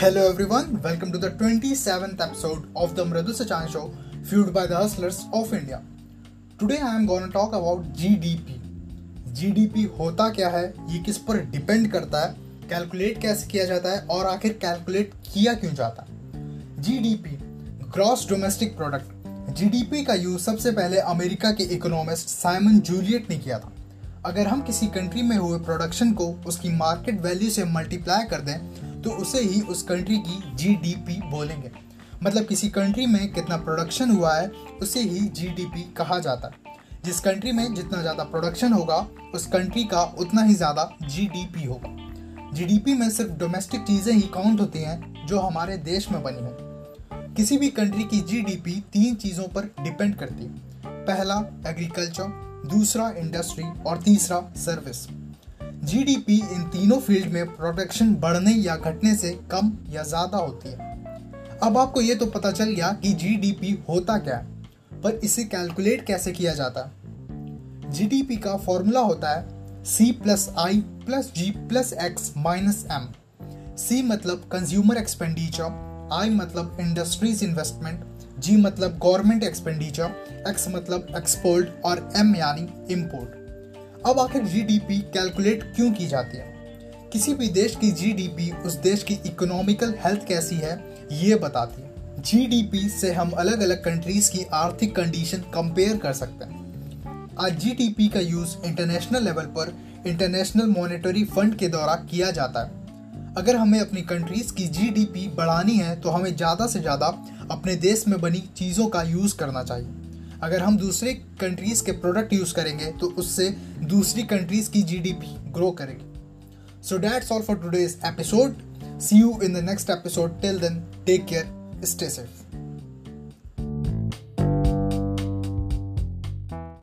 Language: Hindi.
Hello everyone, welcome to the 27th episode of the Mradu Sachan Show, fueled by the hustlers of India. Today I am going to talk about GDP. GDP होता क्या है? ये किस पर डिपेंड करता है? कैलकुलेट कैसे किया जाता है? और आखिर कैलकुलेट किया क्यों जाता है? GDP gross domestic product GDP का यूज़ सबसे पहले अमेरिका के इकोनॉमिस्ट साइमन जूलियट ने किया था। अगर हम किसी कंट्री में हुए प्रोडक्शन को उसकी मार्केट वैल्यू से मल्टीप्लाई कर दें तो उसे ही उस कंट्री की जीडीपी बोलेंगे। मतलब किसी कंट्री में कितना प्रोडक्शन हुआ है, उसे ही जीडीपी कहा जाता है। जिस कंट्री में जितना ज़्यादा प्रोडक्शन होगा, उस कंट्री का उतना ही ज़्यादा जीडीपी होगा। जीडीपी में सिर्फ़ डोमेस्टिक चीज़ें ही काउंट होती हैं, जो हमारे देश में बनी हो। किसी भी कंट्री की जीडीपी तीन चीज़ों पर डिपेंड करती है। पहला एग्रीकल्चर दूसरा इंडस्ट्री और तीसरा सर्विस जीडीपी इन तीनों फ़ील्ड में प्रोडक्शन बढ़ने या घटने से कम या ज़्यादा होती है। अब आपको ये तो पता चल गया कि जीडीपी होता क्या है, पर इसे कैलकुलेट कैसे किया जाता है? जीडीपी का फॉर्मूला होता है C plus I plus G plus X minus M C मतलब कंज्यूमर एक्सपेंडिचर आई मतलब इंडस्ट्रीज़ इन्वेस्टमेंट जी मतलब गवर्नमेंट एक्सपेंडिचर एक्स मतलब एक्सपोर्ट और एम यानी इम्पोर्ट अब आखिर जीडीपी कैलकुलेट क्यों की जाती है? किसी भी देश की जीडीपी उस देश की इकोनॉमिकल हेल्थ कैसी है, ये बताती है। जीडीपी से हम अलग अलग कंट्रीज़ की आर्थिक कंडीशन कंपेयर कर सकते हैं। आज जीडीपी का यूज़ इंटरनेशनल लेवल पर इंटरनेशनल मॉनेटरी फंड के द्वारा किया जाता है। अगर हमें अपनी कंट्रीज़ की जीडीपी बढ़ानी है तो हमें ज़्यादा से ज़्यादा अपने देश में बनी चीज़ों का यूज़ करना चाहिए। अगर हम दूसरे कंट्रीज़ के प्रोडक्ट यूज़ करेंगे तो उससे दूसरी कंट्रीज़ की जीडीपी ग्रो करेगी। So that's all for today's episode see you in the next episode till then take care stay safe